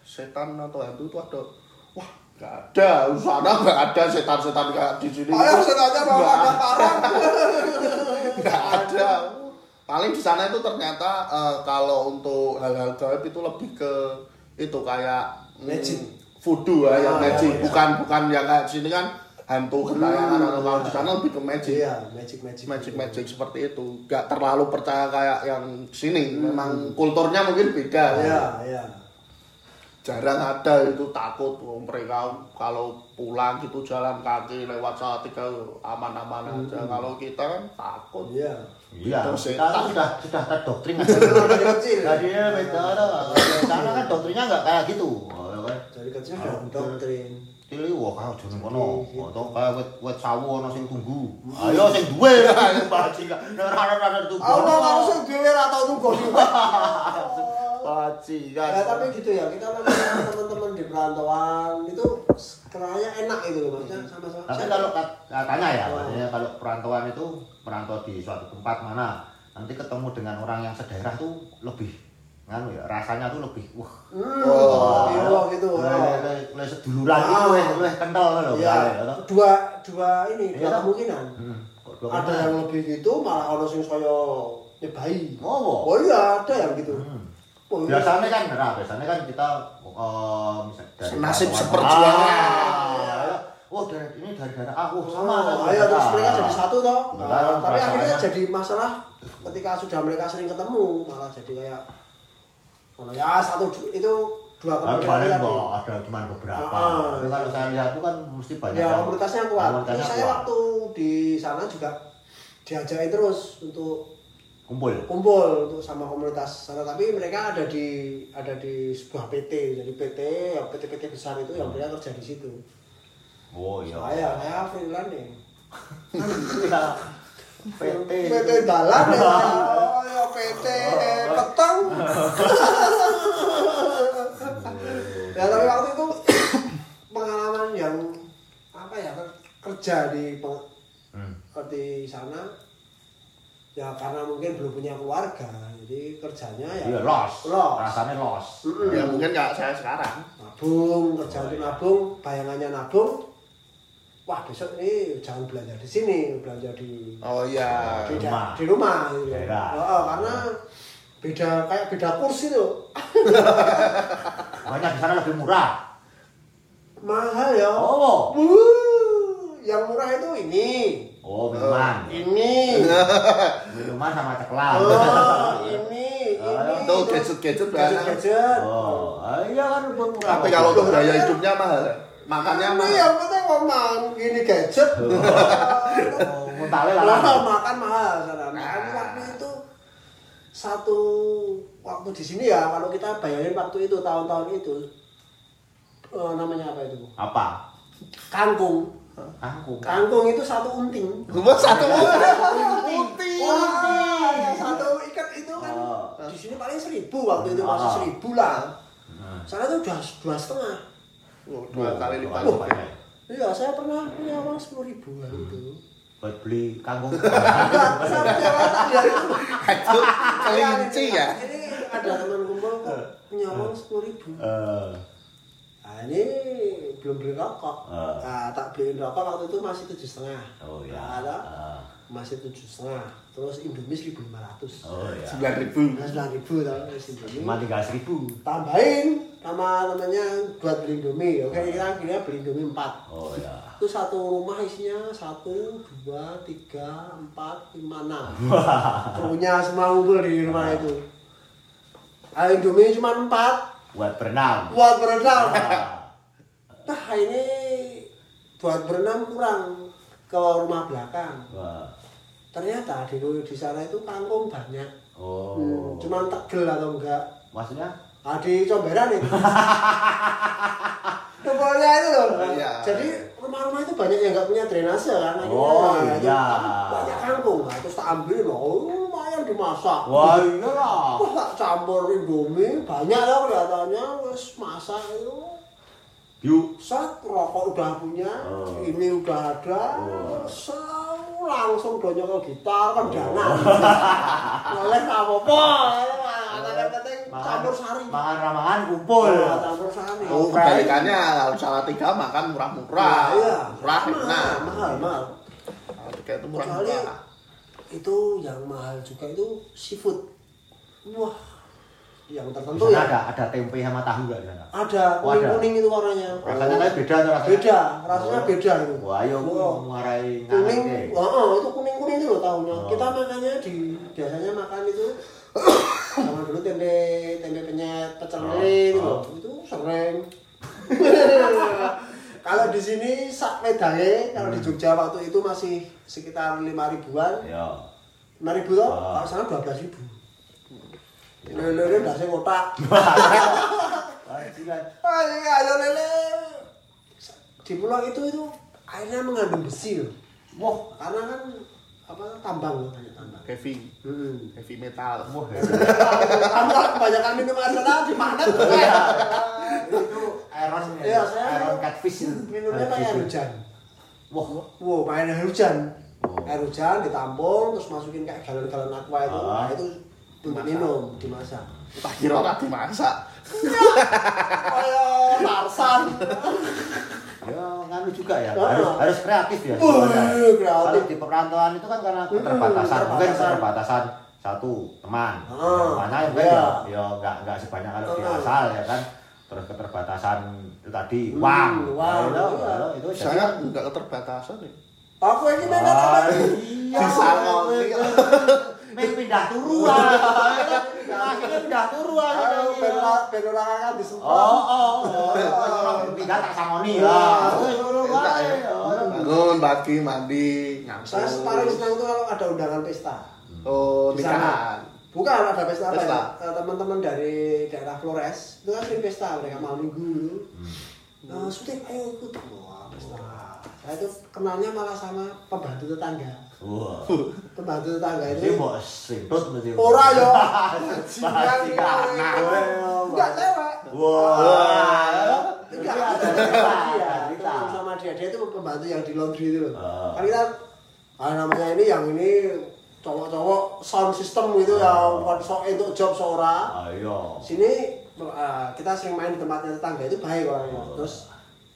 setan atau hantu itu ada wah nggak ada di sana nggak ada setan-setan kayak di sini Ayo setannya mau ada parang. nggak ada paling di sana itu ternyata eh, kalau untuk hal-hal gaib itu lebih ke itu kayak mm, Magic. voodoo ya yang Ah, magic iya. bukan bukan yang kayak di sini kan hantu gentayangan Hmm, atau kalau di sana lebih ke magic Iya, magic magic. magic magic seperti itu nggak terlalu percaya kayak yang sini memang kulturnya mungkin beda Hmm. Iya, iya. jarang ada itu takut oh, mereka kalau pulang gitu jalan kaki lewat saat tiga aman-aman aja kalau kita kan takut Iya. Iya, kita setan. sudah sudah terdoktrin. Dari kecil. Tadi ya beda Karena kan doktrinnya nggak kayak gitu. Oh, ya kan. Dari kecil udah doktrin. Tili wah kau jeneng kono. Atau kayak wet wet sawo ana sing tunggu. Ayo sing duwe bajingan. Nek ora ana ana tunggu. Allah harus yang dhewe ra tau tunggu bajingan. Ya tapi gitu ya, kita teman-teman di perantauan itu kenalnya enak itu loh maksudnya sama-sama. Tapi kalau kat- katanya ya, maksudnya kalau perantauan itu merantau di suatu tempat mana, nanti ketemu dengan orang yang sedaerah tuh lebih nganu ya, rasanya tuh lebih wah. Hmm, Oh. iya gitu. Le oh. seduluran itu weh weh kental lho. Iya, ya. dua dua ini Iya, dua kemungkinan. Hmm. Ada yang lebih gitu, malah ono sing saya nyebai. Oh. Oh iya, ada yang gitu. Hmm. Oh, iya. Biasanya kan, nah, biasanya kan kita eh misal dari Nasib seperjuangan. Oh, dari ini dari daerah ah, oh, sama kan. Oh, ayo terus mereka jadi satu toh. Nah, tapi akhirnya jadi masalah ketika sudah mereka sering ketemu malah jadi kayak oh ya satu itu dua kemungkinan paling kok ada cuma beberapa. Ah. Tapi kalau saya lihat tuh kan mesti banyak. Ya komunitasnya kuat. komunitasnya Terus saya kuat. waktu di sana juga diajakin terus untuk kumpul. kumpul untuk sama komunitas sana tapi mereka ada di ada di sebuah PT jadi PT yang PT-PT besar itu yang mereka kerja di situ Oh iya. saya saya freelance nih Iya. PT. PT dalan ya oh ya PT peteng ya tapi waktu itu pengalaman yang apa ya kerja di Hmm. di sana ya karena mungkin belum punya keluarga jadi kerjanya ya Iya, los. Los. Rasanya los. Mm-mm. ya mungkin nggak saya sekarang nabung kerja untuk nabung bayangannya nabung wah besok ini jangan belanja di sini belanja di oh iya di, rumah. di rumah gitu. Oh, karena beda kayak beda kursi tuh Banyak di sana lebih murah. mahal ya Oh. Wuh, yang murah itu ini Oh, minuman. ini Minuman sama ceklan. oh ini Oh, ini Atau gadget-gadget banyak. Gadget-gadget. Oh, ah, iya kan buat murah. Tapi kalau untuk gaya hidupnya mahal. Makannya Ini mahal. yang penting ngomong gini gadget. Oh, mentale lah. Mahal, makan mahal sana. Makan waktu itu satu waktu di sini ya kalau kita bayarin waktu itu tahun-tahun itu eh, namanya apa itu? Apa? Kangkung. Aku. Kangkung itu satu unting. Gua satu Unting. Wah, satu ikat itu kan Oh. di sini paling seribu waktu itu masih Ah. seribu lah. Nah. Sana itu udah dua setengah. Oh, dua kali lipat. Dua kali lipat. Iya, saya pernah punya uang sepuluh ribu lah itu. Buat beli kangkung. Itu kelinci ya. Ini ada teman kumpul kok punya uang sepuluh ribu. Eh, Nah ini belum beli rokok. Ah. Nah, tak beliin rokok waktu itu masih tujuh setengah. Oh ya. Nah, ada Ah. Masih tujuh setengah. Terus Indomie seribu lima ratus. Oh ya. Sembilan ribu. Nah, sembilan ribu. Cuma tinggal seribu. Tambahin sama temannya buat beli Indomie. Oke, kita akhirnya beli Indomie empat. Oh ya. Itu satu rumah isinya satu, dua, tiga, empat, lima, enam. Krunya semua ngumpul di rumah itu. Ah, Indomie cuma empat, Buat berenang. buat berenang. Ah. Nah ini buat berenang kurang ke rumah belakang. Wah. Ternyata di di sana itu kangkung banyak. Oh. Hmm, cuman tegel atau enggak. Maksudnya? Ah, di comberan itu. Kepolanya itu loh. Iya. Jadi rumah-rumah itu banyak yang nggak punya drainase kan. Akhirnya, Oh, itu iya. Banyak kangkung. Nah, terus tak ambil loh. Oh, lumayan dimasak. Wah iya lah. Wah, tak campur indomie. Banyak ya kelihatannya. Wes masak itu. Yuk. Set, rokok udah punya. Oh. Ini udah ada. Oh. Set, langsung donyo ke gitar kan dana. Oleh apa-apa. Yang penting campur sari. Makan ramangan kumpul. Nah, campur sari. Oh, kebalikannya kalau salah tiga makan murah-murah. Nah, iya. Murah, Mahal, nah. mahal, mahal. Tiga itu murah-murah. itu yang mahal juga itu seafood. Wah, yang tertentu ya. ada ada tempe sama tahu nggak di sana? Ada Oh, ada. kuning-kuning itu warnanya. Rasanya tapi beda tuh rasanya. Beda, rasanya Oh. beda itu. Wah, ayo Oh. ngarai kuning, oh, oh, itu kuning kuning itu loh tahunya. Oh. Kita makannya di biasanya makan itu sama dulu tempe tempe penyet pecel Oh. lele itu Oh. loh. itu sering. kalau di sini sak medange, kalau di Hmm. Jogja waktu itu masih sekitar lima ribuan, Ya. lima ribu toh, Oh. kalau sana dua belas ribu. Lele udah saya kotak. Bajingan. Ah, iya, ayo lele. Di pulau itu itu airnya mengandung besi loh. Wah, Karena kan apa tambang tambang. Heavy, Hmm. heavy metal. wah. Tambang kebanyakan minum air sana di mana tuh? Itu iron Iya, saya- iron catfish. Minumnya kayak air hujan. Wah, main air hujan. Air hujan ditampung terus masukin kayak galon-galon aqua itu. Ah. Nah, itu Dimasak. minum, dimasak. Tak kira ora dimasak. Kayak Tarsan. ya nganu juga ya. Harus harus kreatif ya. Kreatif. Kalau di perantauan itu kan karena keterbatasan, Hmm, mungkin keterbatasan. keterbatasan satu teman, Ah, mungkin iya. ya, ya nggak nggak sebanyak kalau di Ah. asal ya kan. Terus keterbatasan itu tadi Hmm, uang, uang, Nah, itu, iya. itu, itu jadi- Saya enggak keterbatasan nih. Aku ini mana Ah, apa? iya. Main pindah turu ah. Akhirnya pindah turu ah. Ayo, benora benora kan disemprot. Oh, oh, oh. Pindah tak samoni ya. Wae. ya. Bangun, pagi, mandi, Saya nyampur. paling senang itu kalau ada undangan pesta. Oh, Di nikahan. Bukan ada pesta apa Pesta. ya? Eh, Teman-teman dari daerah Flores itu kan sering pesta mereka malam minggu dulu. Nah, Sutik, ayo ikut. Wah, pesta. Saya itu kenalnya malah sama pembantu tetangga. Wah. Pembantu tetangga Jadi itu mau sintut mesti. ora yo. Pasti karena. Enggak cewek. Wah. Enggak Ada sama dia. Dia itu pembantu yang di laundry itu loh. Ah. Kan kita ah, namanya ini yang ini cowok-cowok sound system gitu Ah. ya bukan sok untuk job seorang Ayo. sini kita sering main di tempatnya tetangga itu baik orangnya terus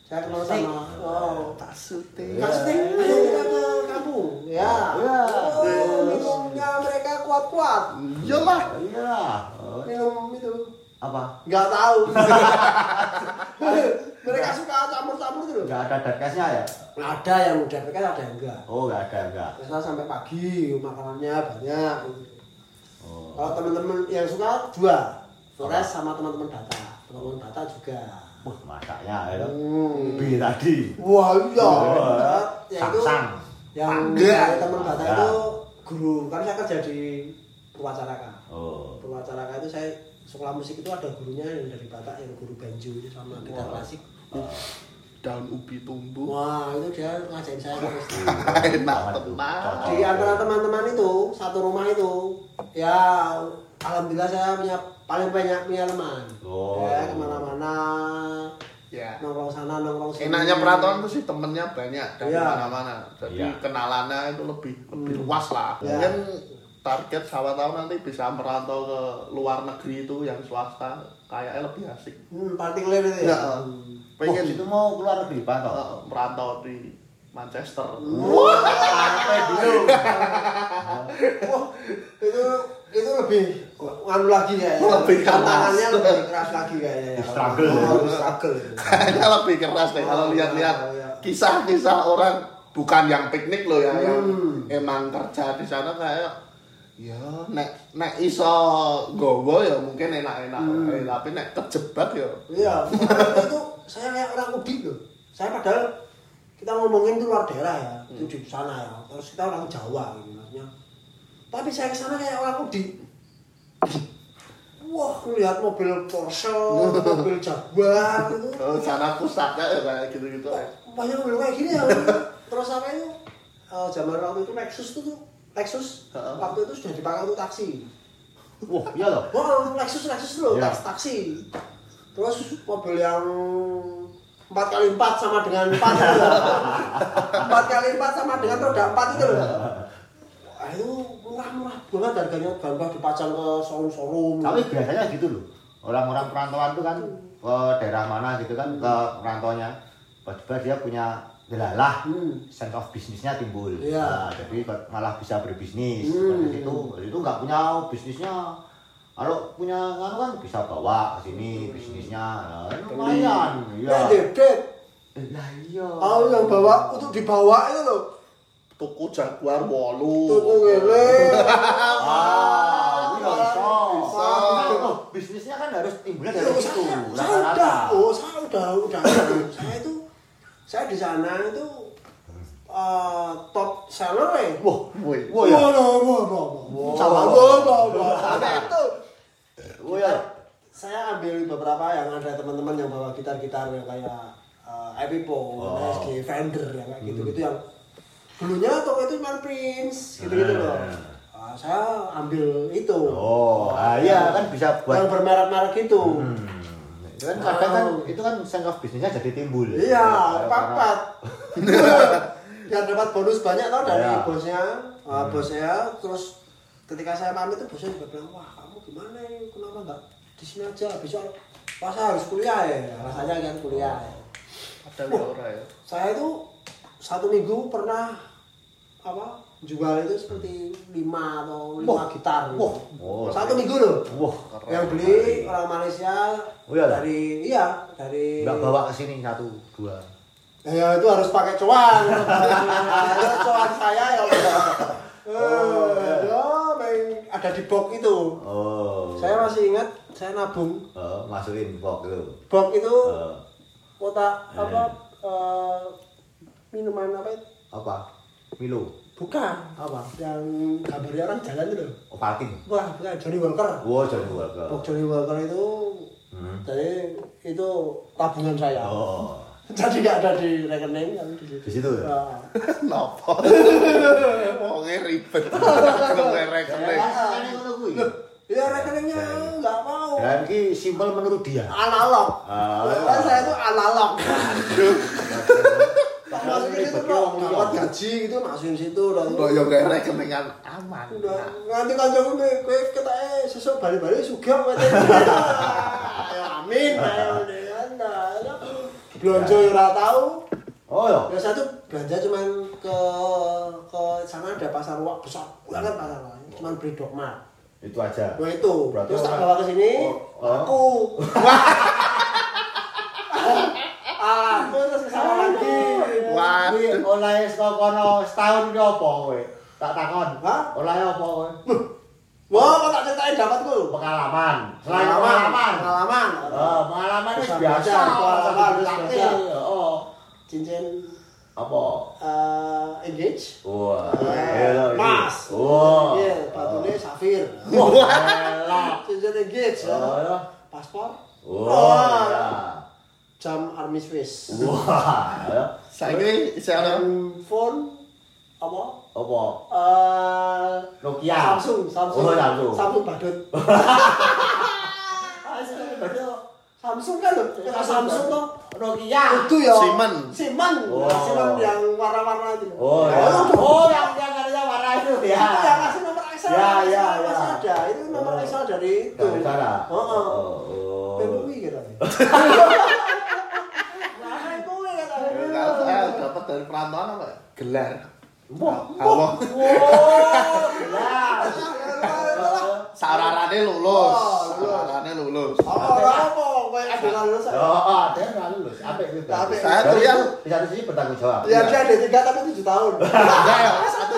saya kenal sama Tak syuting. Kak Sting, ayo kita ke kampung ya Ya. oh, minumnya mereka kuat-kuat Iyalah. Iya. Oh, minum itu Apa? nggak tahu mereka suka campur-campur gitu Enggak ada dadkasnya ya? ada yang udah mereka ada yang enggak Oh, enggak ada, enggak. Biasanya sampai pagi makanannya banyak Oh. Kalau teman-teman yang suka dua, Flores sama teman-teman data. Teman-teman data juga. Wah, masaknya ya. Hmm. Bi tadi. Wah iya. Ya itu Sang-sang. yang teman Bangga. itu guru. Kan saya kerja di Purwacaraka. Oh. Purwacaraka itu saya sekolah musik itu ada gurunya yang dari Batak yang guru banjo itu sama gitar Wah. klasik. daun ubi tumbuh Wah itu dia ngajarin saya terus. enak Cocok. di antara teman-teman itu satu rumah itu ya alhamdulillah saya punya paling banyak punya teman Oh. ya ke mana-mana ya nongkrong sana nongkrong sini enaknya perantauan tuh sih temennya banyak dari Iya. mana-mana jadi Iya. kenalannya itu lebih lebih Hmm. luas lah Iya. mungkin target siapa tahu nanti bisa merantau ke luar negeri itu yang swasta kayaknya lebih asik hmm, partikuler itu ya, Ya. Hmm. Pengen pengen itu mau keluar negeri eh, merantau di Manchester Wah, dulu. Wah, itu itu lebih nganu lagi ya. Lebih keras. tantangannya lebih keras lagi kayaknya ya. Struggle. Oh, lebih struggle. kayaknya lebih keras deh kalau Oh, lihat-lihat iya, iya. kisah-kisah orang bukan yang piknik loh ya yang Hmm. emang kerja di sana kayak ya nek nek iso gowo ya mungkin enak-enak Hmm. Tapi nek kejebak ya Iya, itu saya kayak orang udik loh. Saya padahal kita ngomongin itu luar daerah ya, itu di sana ya. Terus kita orang Jawa gitu maksudnya. Tapi saya ke sana kayak orang udik. Wah, lihat mobil Porsche, mobil Jaguar itu. oh, sana ya kayak gitu-gitu Kok banyak mobil kayak gini ya. Terus apa itu? eh, zaman waktu itu Lexus itu tuh Lexus waktu itu sudah dipakai untuk taksi. Wah, iya loh. Oh, Lexus Lexus Iya. taksi, taksi. Terus mobil yang empat kali empat sama dengan empat itu loh. Empat kali empat sama dengan roda empat itu loh. Itu murah-murah banget harganya gampang dipajang ke showroom-showroom. Tapi biasanya gitu loh. Orang-orang perantauan tuh kan ke daerah mana gitu kan ke perantauannya. Tiba-tiba dia punya delalah Hmm. sense of bisnisnya timbul. Iya. Nah, jadi malah bisa berbisnis. Hmm. Dari situ, dari itu nggak punya bisnisnya. Kalau punya nganu kan bisa bawa ke sini bisnisnya. Nah, lumayan. Iya. Ya, dedet. Lah iya. Oh, yang bawa untuk dibawa itu loh. tuku jaguar wolu Tuku ngene. Ah, iya bisa. Bisa. Oh, bisnisnya kan harus timbulnya dari situ. saya, udah, oh saya udah, udah, saya itu, saya di sana itu eh, top seller ya. Wah, Woi. wah ya. Wah, wah, wah, wah, wah. Wah. wah, wah, wah. Wah ya. Saya ambil beberapa yang ada teman-teman yang bawa gitar-gitar yang kayak uh, Epipo, Oh. SG, Fender yang kayak gitu-gitu yang dulunya toko itu cuma Prince gitu-gitu loh. Hmm. Ah, saya ambil itu. Oh, ah, iya kan bisa yang buat bermerek-merek itu. Hmm. Itu kan kadang kan itu kan sense of bisnisnya jadi timbul. Iya, papat. yang dapat bonus banyak tau dari Iya. bosnya, uh, Hmm. bosnya. Terus ketika saya pamit tuh bosnya juga bilang, wah kamu gimana ya, kenapa nggak di sini aja? Besok pas saya harus kuliah ya, rasanya kan kuliah. ya. ada ya ora ya Saya itu satu minggu pernah apa jual itu seperti lima atau lima Wah. gitar. Wah. Oh, satu minggu loh. Wah, Yang beli orang Malaysia Oh, iya dari iya dari nggak bawa ke sini satu dua. Ya itu harus pakai cuan. Ya, cuan saya ya. Eh, ya, main ada di box itu. Oh. Saya masih ingat saya nabung oh, masukin box itu. box itu Oh, kotak apa eh, minuman apa itu? apa? Milo. Bukan apa? Yang gambarnya orang jalan itu loh. Ovaltine. Wah, bukan Johnny Walker. Wow, Johnny Walker. Box Johnny Walker itu Hmm. jadi itu tabungan saya. Oh. Jadi nggak ada di rekening tapi di situ. Di situ ya? Ah. Nopo. Wonge ribet. Ya, kan ngono kuwi. Ya rekeningnya nggak mau. Dan ini simpel menurut dia. Analog. Ah. Kan saya itu analog. Wong liya. dapat gaji gitu masukin situ udah. Kok yo gawe rekeningan aman. Udah nganti kancaku kowe kita eh sesuk bali-bali sugih kowe. Ya amin. ya. Belanja ya ora tahu. Oh ya. Ya saya tuh belanja cuman ke ke sana ada pasar wak besar banget pasar wak. Cuman beli. Itu aja. Nah itu, Berarti terus tak bawa ke sini, Oh, oh. aku. aku terus ke sana lagi. Kuwi oleh kono setahun ki apa kowe? Tak takon. Hah? Oleh apa kowe? Wah, kok tak ceritain dapatku? Pengalaman. Selain pengalaman. Pengalaman. Oh, pengalaman itu biasa. pengalaman harus Latih. belajar. Oh. Apa? eh, engage. Wah, Eh, elah ini. Mas. Wah. Iya, batunya safir. Wah. Cincin engage. Oh, ya. Paspor. Wah, ya. Jam Army Swiss. Wah, ya. Saiki isih ana Handphone apa? Apa? Eh, Nokia. Samsung, Samsung. Oh, Samsung. Samsung badut. Samsung kan loh, ya, Samsung toh. Nokia. Itu ya. Siemens. Oh. Nah, Siemens yang warna-warna itu. Oh, ya. Nah, itu Oh, yang yang katanya warna itu ya. Itu yang kasih nomor Excel. Ya, ya, ya. ada. Itu nomor Oh. Excel dari itu. Dari sana. Oh, oh. Oh. PMUI kira. Nah, PMUI kata. Kalau saya dapat dari perantauan apa? Gelar. Wah. Allah. Wow, jelas. Sararane lulus. Oh, lulus. Sararane lulus. Oh, ada lulus. Oh, ada yang nggak lulus. Apa itu? Apik. Saya kuliah. Di satu sisi bertanggung jawab. Ya dia ada tiga tapi tujuh tahun. Enggak ya, satu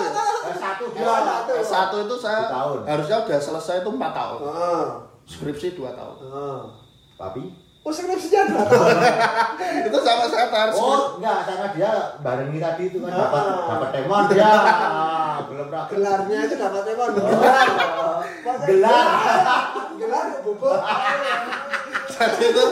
Satu dia. Oh, satu. Itu saya harusnya udah selesai itu 4 tahun. Skripsi 2 tahun. Heeh. Tapi Oh, skripsinya dua tahun. itu sama saya skripsi. Oh, enggak, karena dia barengi tadi itu kan Ah. dapat dapat temon dia. Ah, Belum pernah Gelarnya itu dapat emang Oh. gelar. Gelar. Bubuk. Jadi itu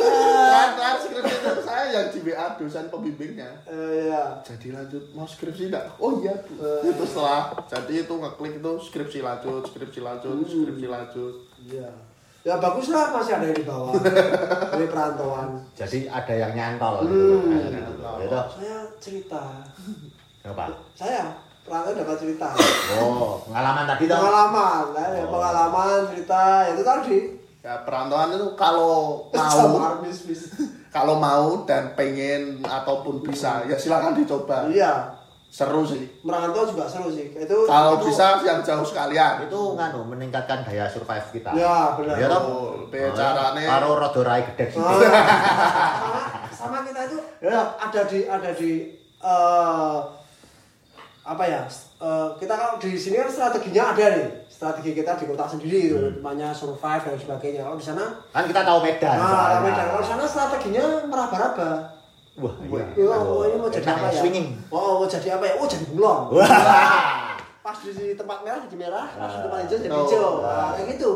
saya tayar skripsi itu saya yang di WA dosen pembimbingnya. Eh, Iya. Jadi lanjut mau skripsi enggak? Oh iya Bu. Itu setelah jadi itu ngeklik itu skripsi lanjut, skripsi lanjut, skripsi lanjut. Iya. Ya bagus lah masih ada yang di bawah. Dari perantauan. Jadi ada yang nyantol Hmm. gitu. Gitu. Saya cerita. Apa? Saya perantauan dapat cerita. Oh, pengalaman tadi. Pengalaman, ya, Oh. pengalaman cerita ya itu tadi. Ya perantauan itu kalau mau kalau mau dan pengen ataupun bisa ya silakan dicoba. Iya. Seru sih. Merantau juga seru sih. Itu Kalau itu- bisa yang jauh sekalian. Itu nganu meningkatkan daya survive kita. Ya, benar. Iya toh? Oh, carane? Karo rada rai gedek sih. Ah, sama, sama kita itu Ya. ada di ada di eh, apa ya eh, kita kalau di sini kan strateginya ada nih strategi kita di kota sendiri itu namanya survive dan sebagainya kalau di sana Kan kita tahu Medan. nah soalnya. Medan kalau di sana strateginya meraba-raba Wah, iya. Iya, oh, ini mau jadi Enak apa ya? Swinging. Oh, mau jadi apa ya? Oh, jadi bunglon. Wah. Pas di tempat merah jadi merah, pas di tempat hijau jadi Oh. hijau. Nah, kayak gitu.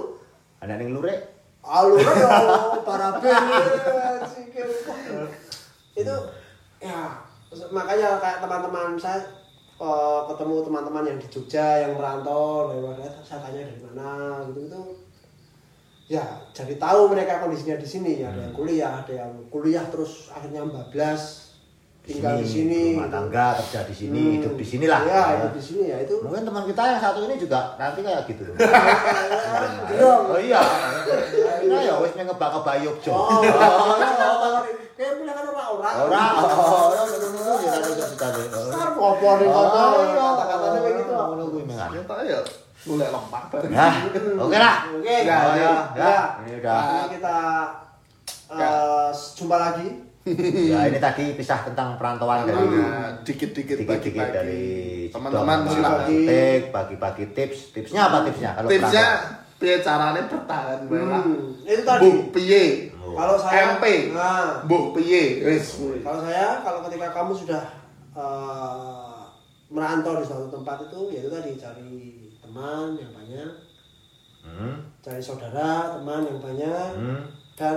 Ada yang lurek. Alur ya, baraben, sikil. Itu ya makanya kayak teman-teman saya eh, ketemu teman-teman yang di Jogja yang merantau mana saya tanya dari mana gitu itu ya jadi tahu mereka kondisinya di sini. Ya ada yang kuliah ada yang kuliah terus akhirnya bablas tinggal di sini rumah tangga kerja di sini Hmm. hidup di sini lah ya hidup di sini ya itu mungkin teman kita yang satu ini juga nanti kayak gitu Belum. oh iya kita ya wis ngebak ngebak Yogyo Oh, kayak punya kan orang-orang. ora ora ngono ya kan kita Ntar apa nih kata kata-katanya kayak gitu. ngono kuwi mengan Ya tak ya lempak bareng. Nah, oke lah. Oke. Ya, Oh, ya, ya. Ya. Ini udah. Ini kita eh, jumpa lagi. Ya, ini tadi pisah tentang perantauan dari Nah, dikit-dikit bagi-bagi. dari teman-teman Cipto, silakan. bagi- Bagi bagi-bagi tips. Tipsnya apa tipsnya? Kalau Tipsnya piye carane bertahan. Hmm, itu tadi. Bu piye? Oh. Kalau saya MP. Nah, Bu piye? Wis. kalau saya kalau ketika kamu sudah eh, merantau di suatu tempat itu ya itu tadi cari teman yang banyak, Hmm. cari saudara, teman yang banyak Hmm. dan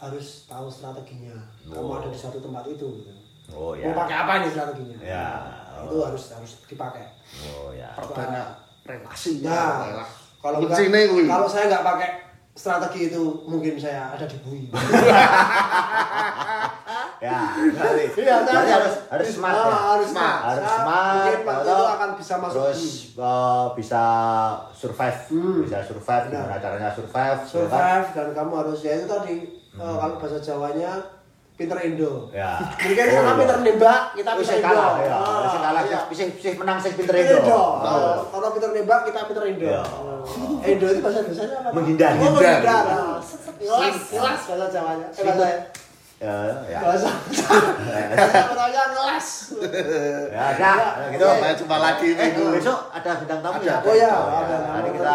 harus tahu strateginya. Kamu Oh. ada di suatu tempat itu gitu. Oh ya. Mau pakai apa nih strateginya? Ya. Nah, itu harus harus dipakai. Oh ya. Perbanyak relasi. Nah, kalau enggak, kalau saya nggak pakai strategi itu mungkin saya ada di bui. Ya, berarti, Iya, berarti harus harus smart ya. Harus smart. Harus smart. Mungkin waktu itu akan bisa masuk terus eh, bisa survive, Hmm. bisa survive. Benar. Gimana caranya survive? ya kan? Survive dan kamu harus ya itu tadi Hmm. kalau bahasa Jawanya pinter Indo. Ya. Mungkin Oh, sana iya. pinter nembak, kita Wis pinter Indo. kalah ya. Ah, Wis kalah iya. bisa bisa menang sing pinter Indo. Indo. Oh. Kalau pinter nembak kita pinter Indo. Iya. Ah. Indo itu bahasa Indonesianya apa? Menghindar. Oh, menghindar. Menghindar. Ah, Jelas, jelas bahasa Jawanya. Eh, bahasa Ya, ya. Bahasa bahasa pertanyaan les. Ya, ada. Gitu. Sampai jumpa lagi Eh, minggu. besok ada bintang tamu Ada. ya? Oh ya, Oh, ya. ada. Nanti kita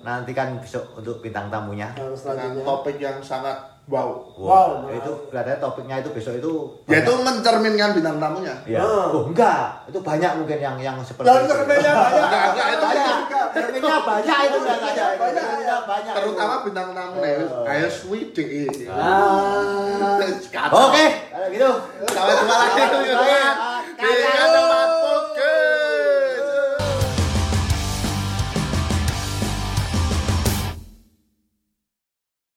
nantikan besok untuk bintang tamunya. Yang Dengan topik yang sangat wow. Wow. itu kelihatannya topiknya itu besok itu Yaitu mencerminkan bintang tamunya. Ya. Ah. Oh, enggak. Itu banyak mungkin yang yang seperti Yang itu. cerminnya banyak. Enggak, enggak, itu banyak. Enggak. Cerminnya banyak itu katanya. Banyak, Cerminnya banyak. Terutama bintang tamu Oh. kayak sweet Ah. Kacau. Oke, kalau gitu. Sampai jumpa lagi. Selamat Yuk, malam.